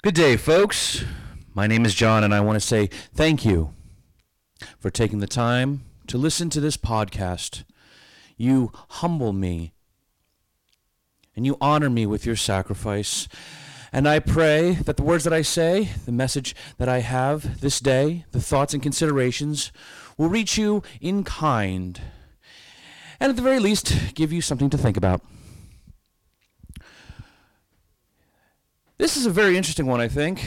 Good day, folks. My name is John, and I want to say thank you for taking the time to listen to this podcast. You humble me and you honor me with your sacrifice. And I pray that the words that I say, the message that I have this day, the thoughts and considerations will reach you in kind, and at the very least, give you something to think about. This is a very interesting one, I think.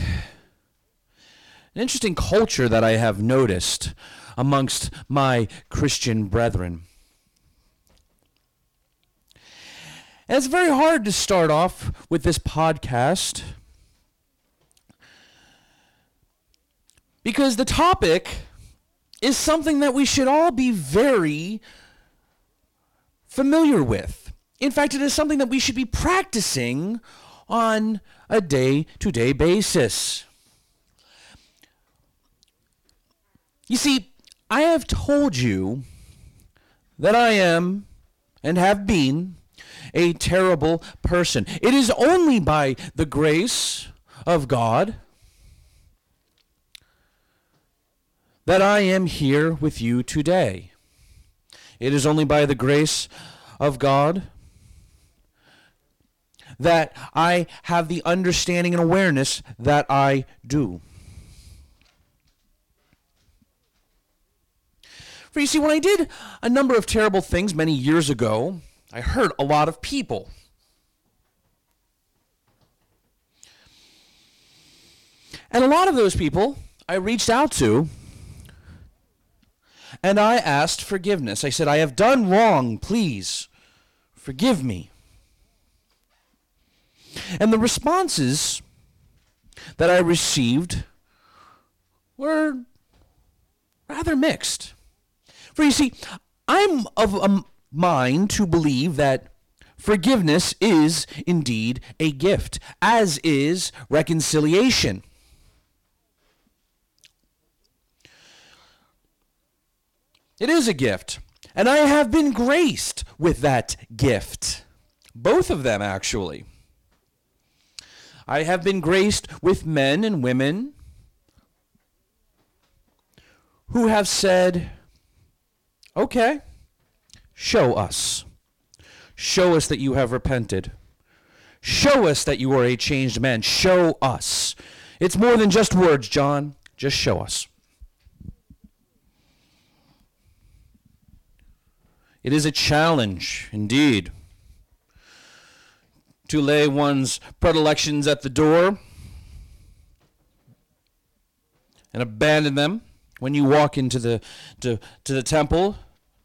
An interesting culture that I have noticed amongst my Christian brethren. And it's very hard to start off with this podcast because the topic is something that we should all be very familiar with. In fact, it is something that we should be practicing on a day to day basis. You see, I have told you that I am and have been a terrible person. It is only by the grace of God that I am here with you today. It is only by the grace of God that I have the understanding and awareness that I do. For you see, when I did a number of terrible things many years ago, I hurt a lot of people. And a lot of those people I reached out to and I asked forgiveness. I said, I have done wrong. Please forgive me. And the responses that I received were rather mixed. For you see, I'm of a mind to believe that forgiveness is indeed a gift, as is reconciliation. It is a gift, and I have been graced with that gift. Both of them, actually. I have been graced with men and women who have said, okay, show us. Show us that you have repented. Show us that you are a changed man. Show us. It's more than just words, John. Just show us. It is a challenge, indeed to lay one's predilections at the door and abandon them when you walk into the to, to the temple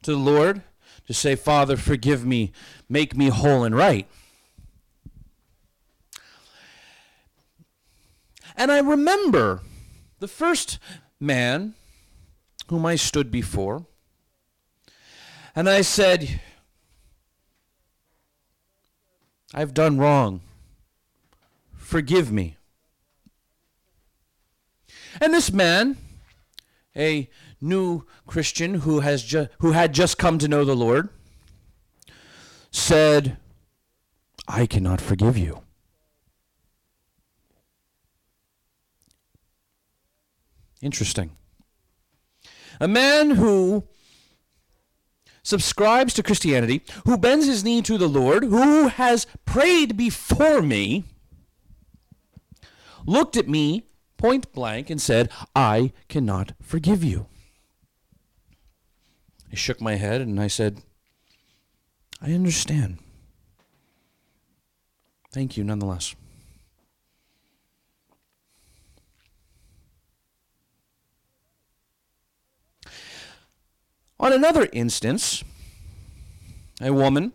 to the Lord to say, Father, forgive me, make me whole and right. And I remember the first man whom I stood before, and I said, I've done wrong. Forgive me. And this man, a new Christian who has ju- who had just come to know the Lord, said, "I cannot forgive you." Interesting. A man who subscribes to Christianity, who bends his knee to the Lord, who has prayed before me, looked at me point blank and said, I cannot forgive you. I shook my head and I said, I understand. Thank you nonetheless. On another instance, a woman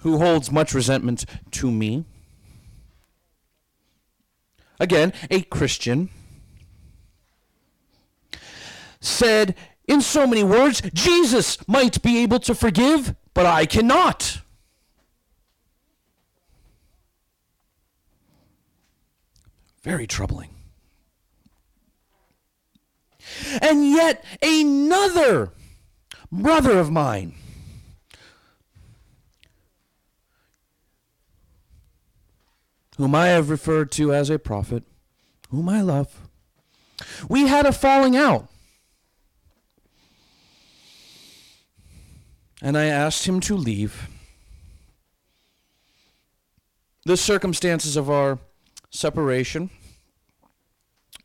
who holds much resentment to me, again, a Christian, said in so many words, Jesus might be able to forgive, but I cannot. Very troubling. And yet, another brother of mine whom I have referred to as a prophet, whom I love, we had a falling out. And I asked him to leave. The circumstances of our separation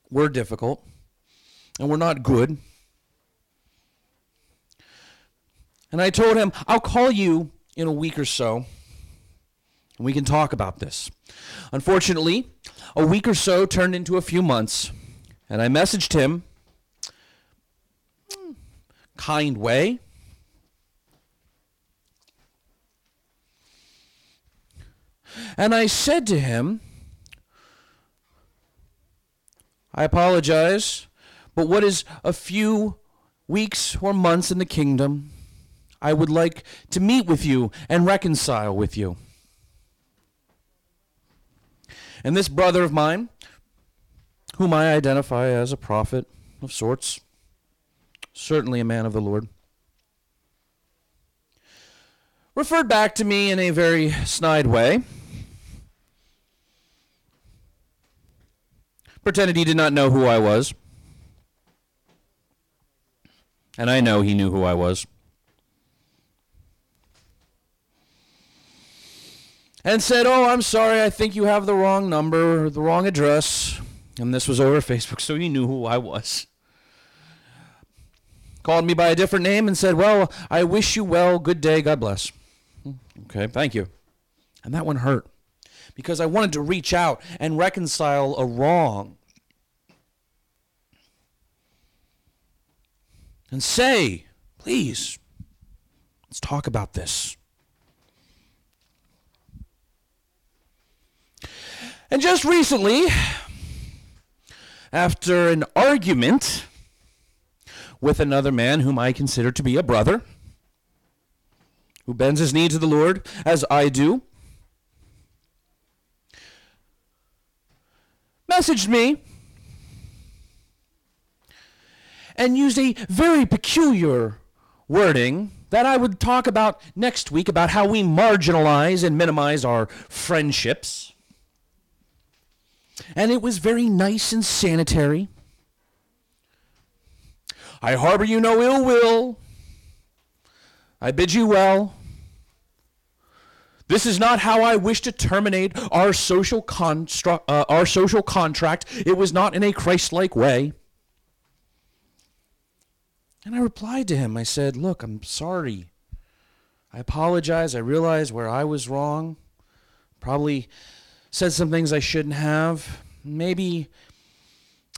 were difficult and we're not good. And I told him, I'll call you in a week or so, and we can talk about this. Unfortunately, a week or so turned into a few months, and I messaged him, hmm, kind way. And I said to him, I apologize, but what is a few weeks or months in the kingdom? I would like to meet with you and reconcile with you. And this brother of mine, whom I identify as a prophet of sorts, certainly a man of the Lord, referred back to me in a very snide way. Pretended he did not know who I was. And I know he knew who I was. and said, Oh, I'm sorry, I think you have the wrong number, the wrong address. And this was over Facebook, so he knew who I was. Called me by a different name and said, Well, I wish you well. Good day. God bless. Okay, thank you. And that one hurt because I wanted to reach out and reconcile a wrong. And say, please, let's talk about this. And just recently, after an argument with another man whom I consider to be a brother, who bends his knee to the Lord as I do, messaged me and used a very peculiar wording that I would talk about next week about how we marginalize and minimize our friendships and it was very nice and sanitary. I harbor you no ill will. I bid you well. This is not how I wish to terminate our social, constru- uh, our social contract. It was not in a Christ like way. And I replied to him. I said, Look, I'm sorry. I apologize. I realize where I was wrong. Probably said some things I shouldn't have. Maybe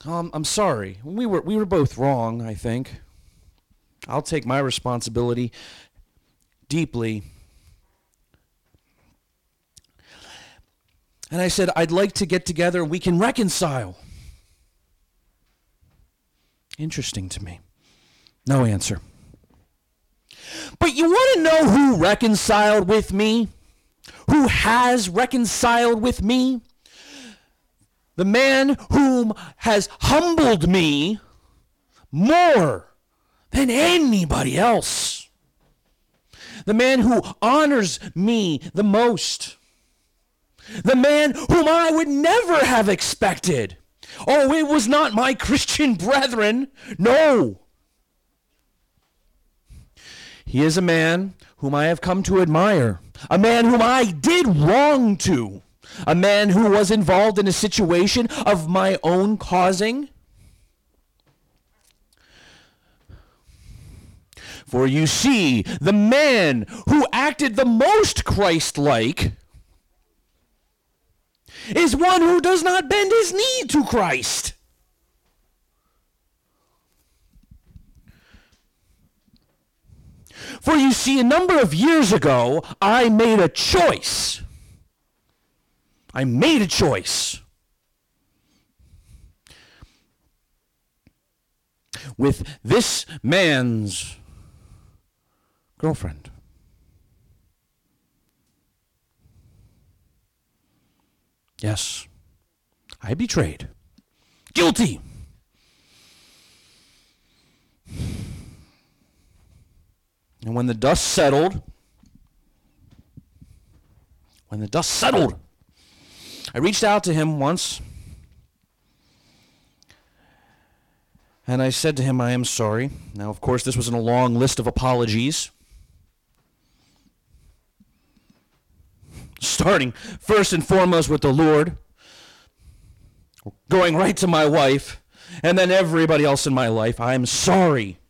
um, I'm sorry. We were we were both wrong, I think. I'll take my responsibility deeply. And I said, I'd like to get together and we can reconcile. Interesting to me. No answer. But you want to know who reconciled with me? who has reconciled with me, the man whom has humbled me more than anybody else, the man who honors me the most, the man whom I would never have expected. Oh, it was not my Christian brethren. No. He is a man whom I have come to admire, a man whom I did wrong to, a man who was involved in a situation of my own causing. For you see, the man who acted the most Christ like is one who does not bend his knee to Christ. For you see, a number of years ago, I made a choice. I made a choice. With this man's girlfriend. Yes, I betrayed. Guilty. And when the dust settled, when the dust settled, I reached out to him once and I said to him, I am sorry. Now, of course, this was in a long list of apologies. Starting first and foremost with the Lord, going right to my wife, and then everybody else in my life. I'm sorry.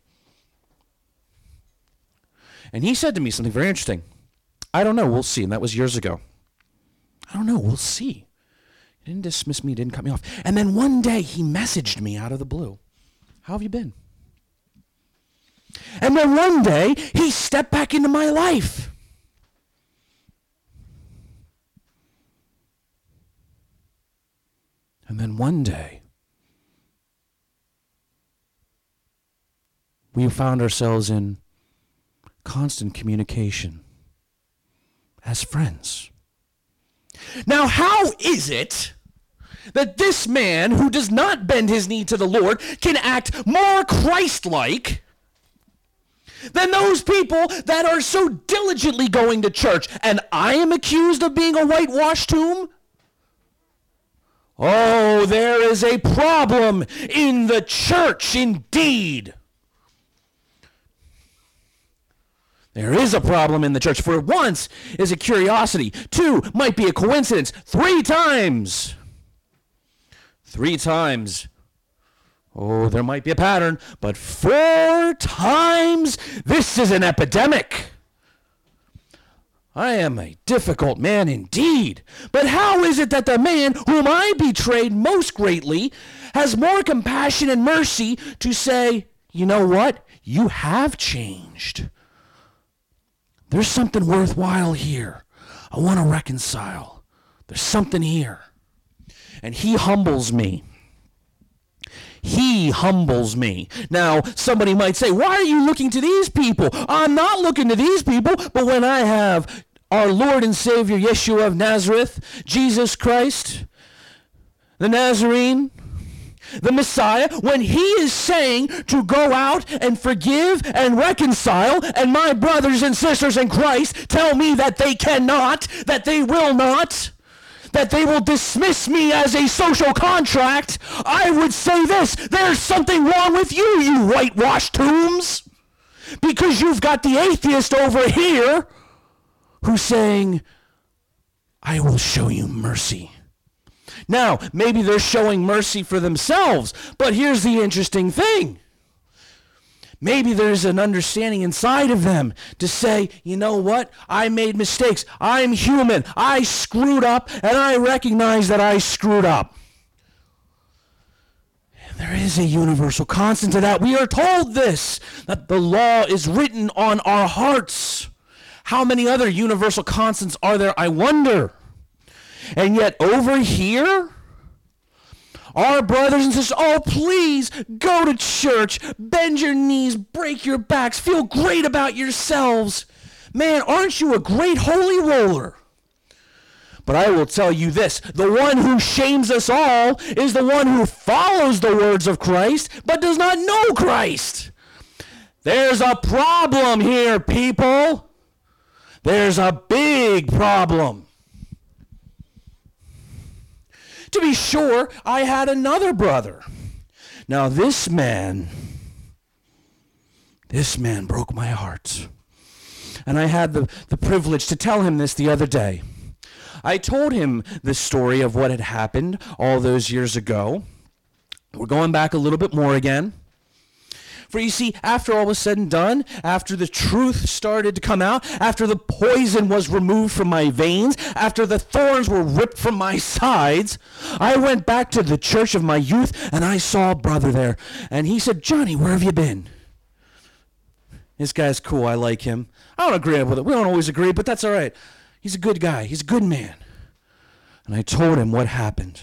And he said to me something very interesting. I don't know. We'll see. And that was years ago. I don't know. We'll see. He didn't dismiss me, didn't cut me off. And then one day he messaged me out of the blue. How have you been? And then one day he stepped back into my life. And then one day we found ourselves in constant communication as friends. Now, how is it that this man who does not bend his knee to the Lord can act more Christ like than those people that are so diligently going to church? And I am accused of being a whitewashed tomb? Oh, there is a problem in the church indeed. There is a problem in the church. For once is a curiosity. Two might be a coincidence. Three times. Three times. Oh, there might be a pattern. But four times, this is an epidemic. I am a difficult man indeed. But how is it that the man whom I betrayed most greatly has more compassion and mercy to say, you know what? You have changed. There's something worthwhile here. I want to reconcile. There's something here. And he humbles me. He humbles me. Now, somebody might say, Why are you looking to these people? I'm not looking to these people, but when I have our Lord and Savior Yeshua of Nazareth, Jesus Christ, the Nazarene, the Messiah, when he is saying to go out and forgive and reconcile, and my brothers and sisters in Christ tell me that they cannot, that they will not, that they will dismiss me as a social contract, I would say this there's something wrong with you, you whitewashed tombs. Because you've got the atheist over here who's saying, I will show you mercy. Now, maybe they're showing mercy for themselves, but here's the interesting thing. Maybe there's an understanding inside of them to say, you know what? I made mistakes. I'm human. I screwed up, and I recognize that I screwed up. And there is a universal constant to that. We are told this, that the law is written on our hearts. How many other universal constants are there, I wonder? And yet over here, our brothers and sisters, oh, please go to church, bend your knees, break your backs, feel great about yourselves. Man, aren't you a great holy roller? But I will tell you this the one who shames us all is the one who follows the words of Christ but does not know Christ. There's a problem here, people. There's a big problem. To be sure, I had another brother. Now, this man, this man broke my heart. And I had the, the privilege to tell him this the other day. I told him the story of what had happened all those years ago. We're going back a little bit more again. For you see, after all was said and done, after the truth started to come out, after the poison was removed from my veins, after the thorns were ripped from my sides, I went back to the church of my youth and I saw a brother there. And he said, Johnny, where have you been? This guy's cool. I like him. I don't agree with it. We don't always agree, but that's all right. He's a good guy. He's a good man. And I told him what happened.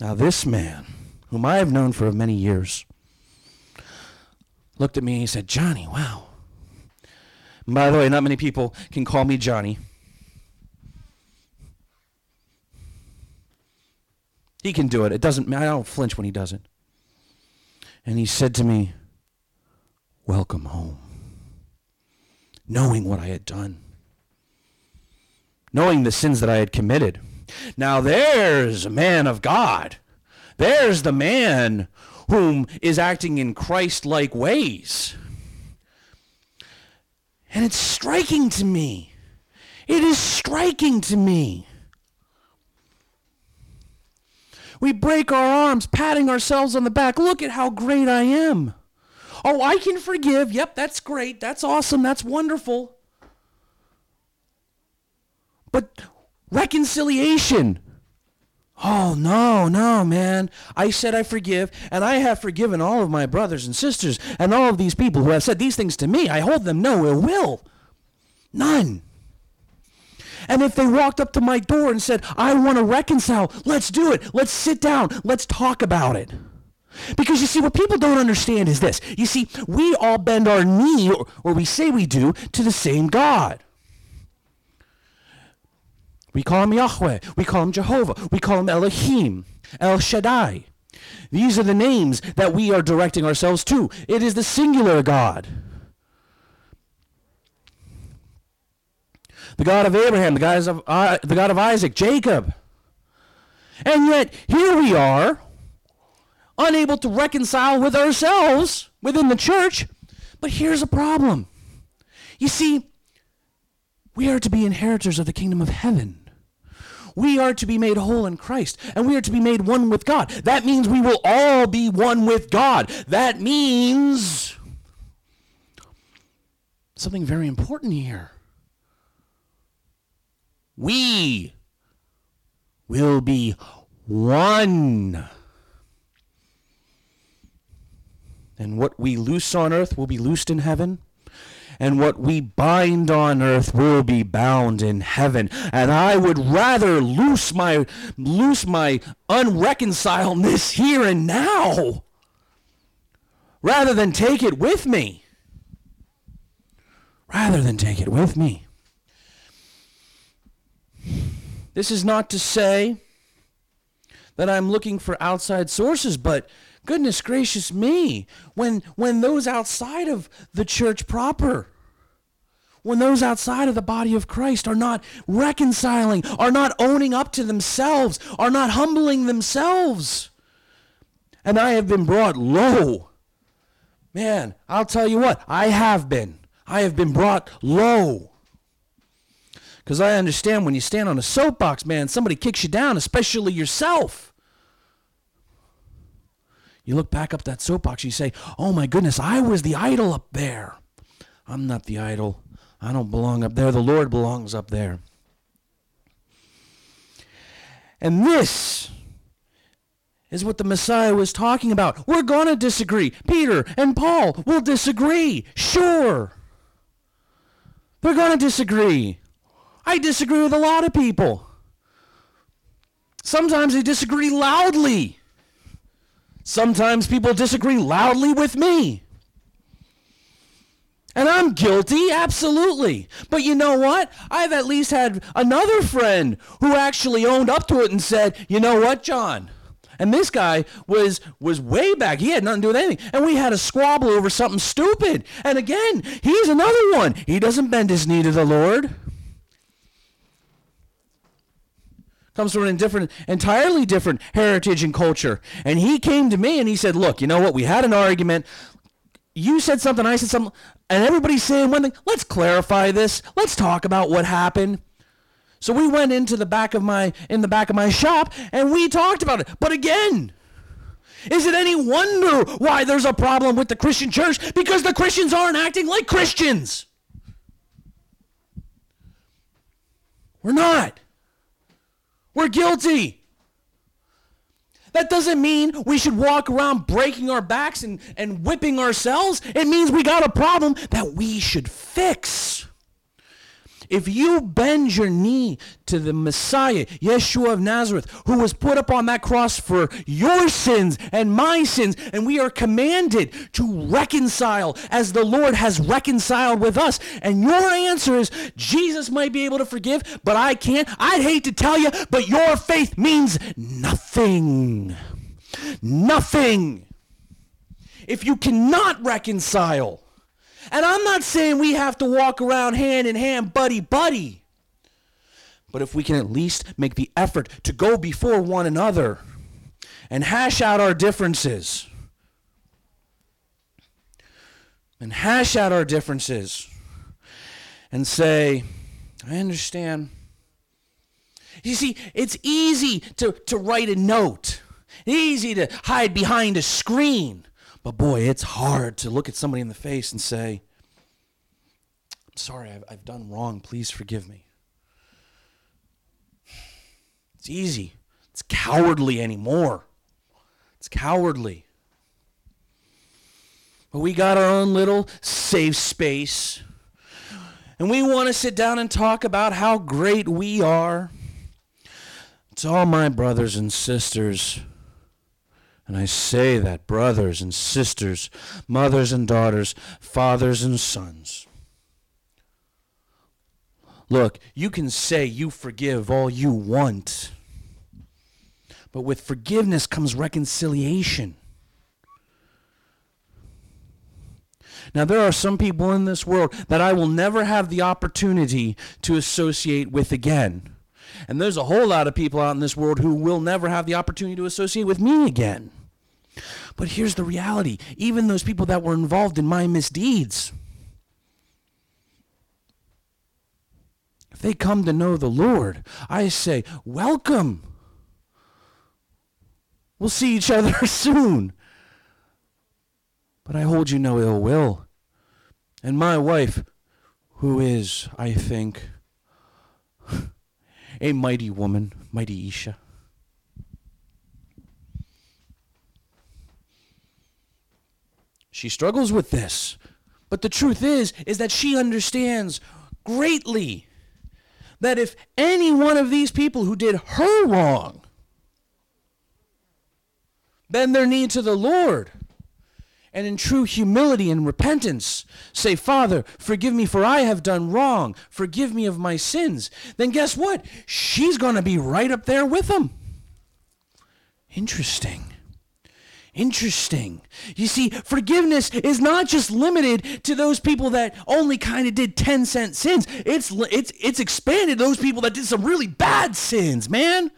Now, this man whom I have known for many years, looked at me and he said, Johnny, wow. And by the way, not many people can call me Johnny. He can do it. It doesn't I don't flinch when he does it. And he said to me, Welcome home. Knowing what I had done. knowing the sins that I had committed. Now there's a man of God. There's the man whom is acting in Christ like ways. And it's striking to me. It is striking to me. We break our arms, patting ourselves on the back. Look at how great I am. Oh, I can forgive. Yep, that's great. That's awesome. That's wonderful. But reconciliation. Oh, no, no, man. I said I forgive, and I have forgiven all of my brothers and sisters and all of these people who have said these things to me. I hold them no ill will. None. And if they walked up to my door and said, I want to reconcile, let's do it. Let's sit down. Let's talk about it. Because you see, what people don't understand is this. You see, we all bend our knee, or, or we say we do, to the same God. We call him Yahweh. We call him Jehovah. We call him Elohim, El Shaddai. These are the names that we are directing ourselves to. It is the singular God. The God of Abraham, the, guys of, uh, the God of Isaac, Jacob. And yet, here we are, unable to reconcile with ourselves within the church. But here's a problem. You see, we are to be inheritors of the kingdom of heaven. We are to be made whole in Christ, and we are to be made one with God. That means we will all be one with God. That means something very important here. We will be one. And what we loose on earth will be loosed in heaven and what we bind on earth will be bound in heaven. And I would rather loose my loose my unreconciledness here and now rather than take it with me. Rather than take it with me. This is not to say that I'm looking for outside sources, but goodness gracious me, when when those outside of the church proper when those outside of the body of Christ are not reconciling, are not owning up to themselves, are not humbling themselves. And I have been brought low. Man, I'll tell you what, I have been. I have been brought low. Because I understand when you stand on a soapbox, man, somebody kicks you down, especially yourself. You look back up that soapbox, you say, Oh my goodness, I was the idol up there. I'm not the idol. I don't belong up there. The Lord belongs up there. And this is what the Messiah was talking about. We're going to disagree. Peter and Paul will disagree. Sure. They're going to disagree. I disagree with a lot of people. Sometimes they disagree loudly. Sometimes people disagree loudly with me. And I'm guilty, absolutely. But you know what? I've at least had another friend who actually owned up to it and said, "You know what, John?" And this guy was was way back. He had nothing to do with anything. And we had a squabble over something stupid. And again, he's another one. He doesn't bend his knee to the Lord. Comes from an different, entirely different heritage and culture. And he came to me and he said, Look, you know what? We had an argument you said something, I said something, and everybody's saying one thing. Let's clarify this. Let's talk about what happened. So we went into the back of my in the back of my shop and we talked about it. But again, is it any wonder why there's a problem with the Christian church? Because the Christians aren't acting like Christians. We're not. We're guilty. That doesn't mean we should walk around breaking our backs and, and whipping ourselves. It means we got a problem that we should fix. If you bend your knee to the Messiah, Yeshua of Nazareth, who was put up on that cross for your sins and my sins, and we are commanded to reconcile as the Lord has reconciled with us, and your answer is Jesus might be able to forgive, but I can't, I'd hate to tell you, but your faith means nothing. Nothing. If you cannot reconcile, and I'm not saying we have to walk around hand in hand, buddy, buddy. But if we can at least make the effort to go before one another and hash out our differences, and hash out our differences and say, I understand. You see, it's easy to, to write a note, easy to hide behind a screen. But boy, it's hard to look at somebody in the face and say, I'm sorry, I've, I've done wrong. Please forgive me. It's easy. It's cowardly anymore. It's cowardly. But we got our own little safe space. And we want to sit down and talk about how great we are. It's all my brothers and sisters. And I say that brothers and sisters, mothers and daughters, fathers and sons. Look, you can say you forgive all you want. But with forgiveness comes reconciliation. Now, there are some people in this world that I will never have the opportunity to associate with again. And there's a whole lot of people out in this world who will never have the opportunity to associate with me again. But here's the reality even those people that were involved in my misdeeds, if they come to know the Lord, I say, welcome. We'll see each other soon but I hold you no ill will. And my wife, who is, I think, a mighty woman, mighty Isha. She struggles with this. But the truth is, is that she understands greatly that if any one of these people who did her wrong bend their knee to the Lord, and in true humility and repentance say, Father, forgive me for I have done wrong. Forgive me of my sins. Then guess what? She's going to be right up there with them. Interesting. Interesting. You see, forgiveness is not just limited to those people that only kind of did 10 cent sins. It's it's it's expanded those people that did some really bad sins, man.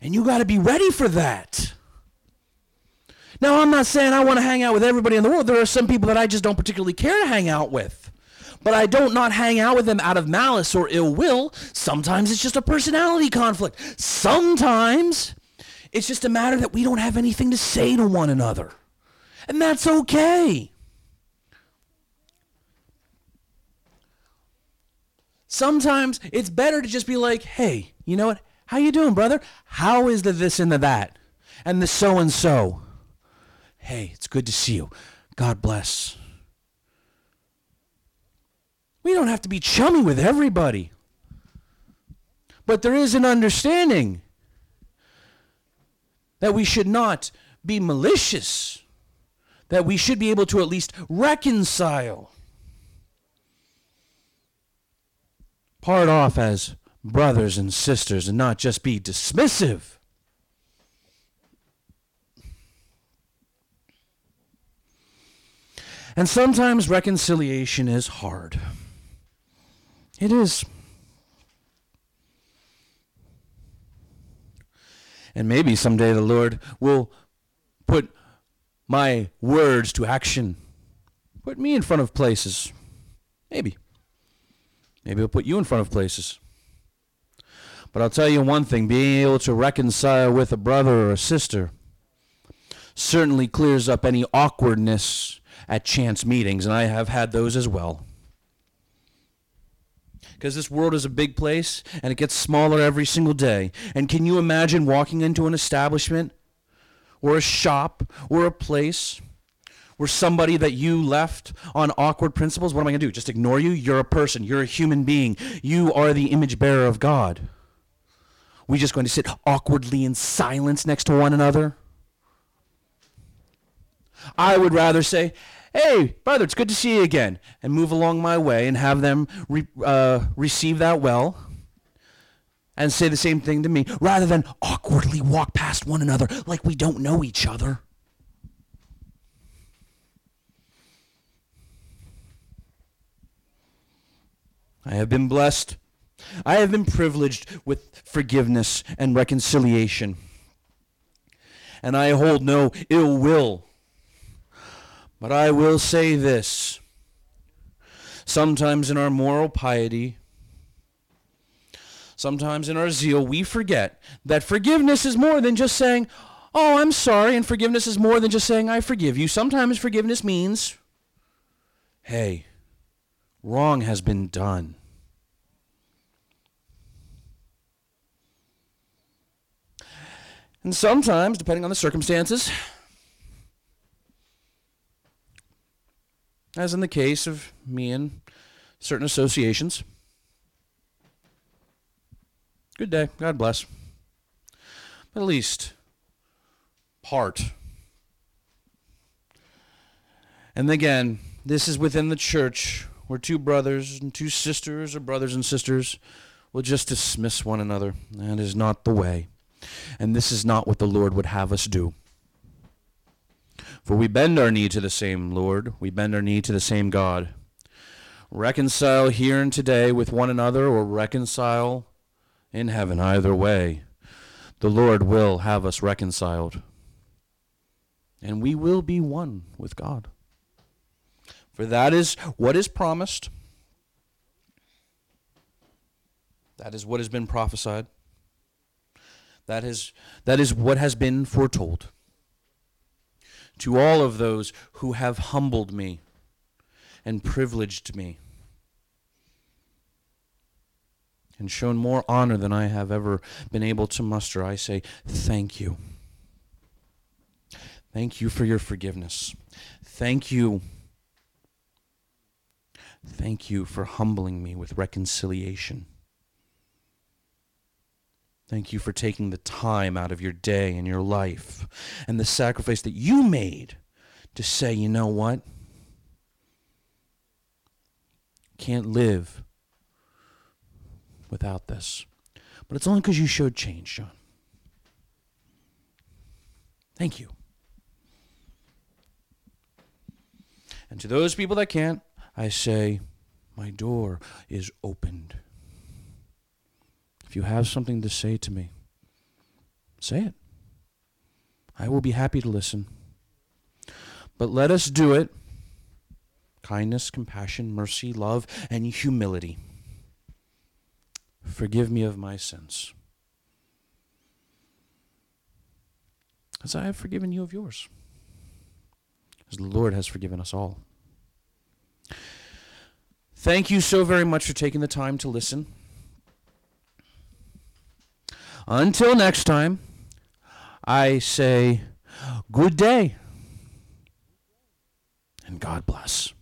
And you got to be ready for that. Now, I'm not saying I want to hang out with everybody in the world. There are some people that I just don't particularly care to hang out with. But I don't not hang out with them out of malice or ill will. Sometimes it's just a personality conflict. Sometimes it's just a matter that we don't have anything to say to one another. And that's okay. Sometimes it's better to just be like, "Hey, you know what? How you doing, brother? How is the this and the that? And the so and so?" Hey, it's good to see you. God bless. We don't have to be chummy with everybody. But there is an understanding that we should not be malicious, that we should be able to at least reconcile. Part off as brothers and sisters and not just be dismissive. And sometimes reconciliation is hard. It is. And maybe someday the Lord will put my words to action. Put me in front of places. Maybe. Maybe He'll put you in front of places. But I'll tell you one thing being able to reconcile with a brother or a sister certainly clears up any awkwardness at chance meetings, and I have had those as well. Because this world is a big place and it gets smaller every single day. And can you imagine walking into an establishment or a shop or a place where somebody that you left on awkward principles, what am I going to do? Just ignore you? You're a person. You're a human being. You are the image bearer of God. We just going to sit awkwardly in silence next to one another? I would rather say, hey, brother, it's good to see you again, and move along my way and have them re- uh, receive that well and say the same thing to me rather than awkwardly walk past one another like we don't know each other. I have been blessed. I have been privileged with forgiveness and reconciliation. And I hold no ill will. But I will say this. Sometimes in our moral piety, sometimes in our zeal, we forget that forgiveness is more than just saying, Oh, I'm sorry, and forgiveness is more than just saying, I forgive you. Sometimes forgiveness means, Hey, wrong has been done. And sometimes, depending on the circumstances, as in the case of me and certain associations, good day, God bless. But at least part. And again, this is within the church where two brothers and two sisters or brothers and sisters will just dismiss one another. That is not the way. And this is not what the Lord would have us do. For we bend our knee to the same Lord, we bend our knee to the same God. Reconcile here and today with one another, or reconcile in heaven. Either way, the Lord will have us reconciled. And we will be one with God. For that is what is promised. That is what has been prophesied. That is, that is what has been foretold. To all of those who have humbled me and privileged me and shown more honor than I have ever been able to muster, I say thank you. Thank you for your forgiveness. Thank you. Thank you for humbling me with reconciliation. Thank you for taking the time out of your day and your life and the sacrifice that you made to say, you know what? Can't live without this. But it's only because you showed change, John. Thank you. And to those people that can't, I say, my door is opened. If you have something to say to me, say it. I will be happy to listen. But let us do it kindness, compassion, mercy, love, and humility. Forgive me of my sins. As I have forgiven you of yours. As the Lord has forgiven us all. Thank you so very much for taking the time to listen. Until next time, I say good day and God bless.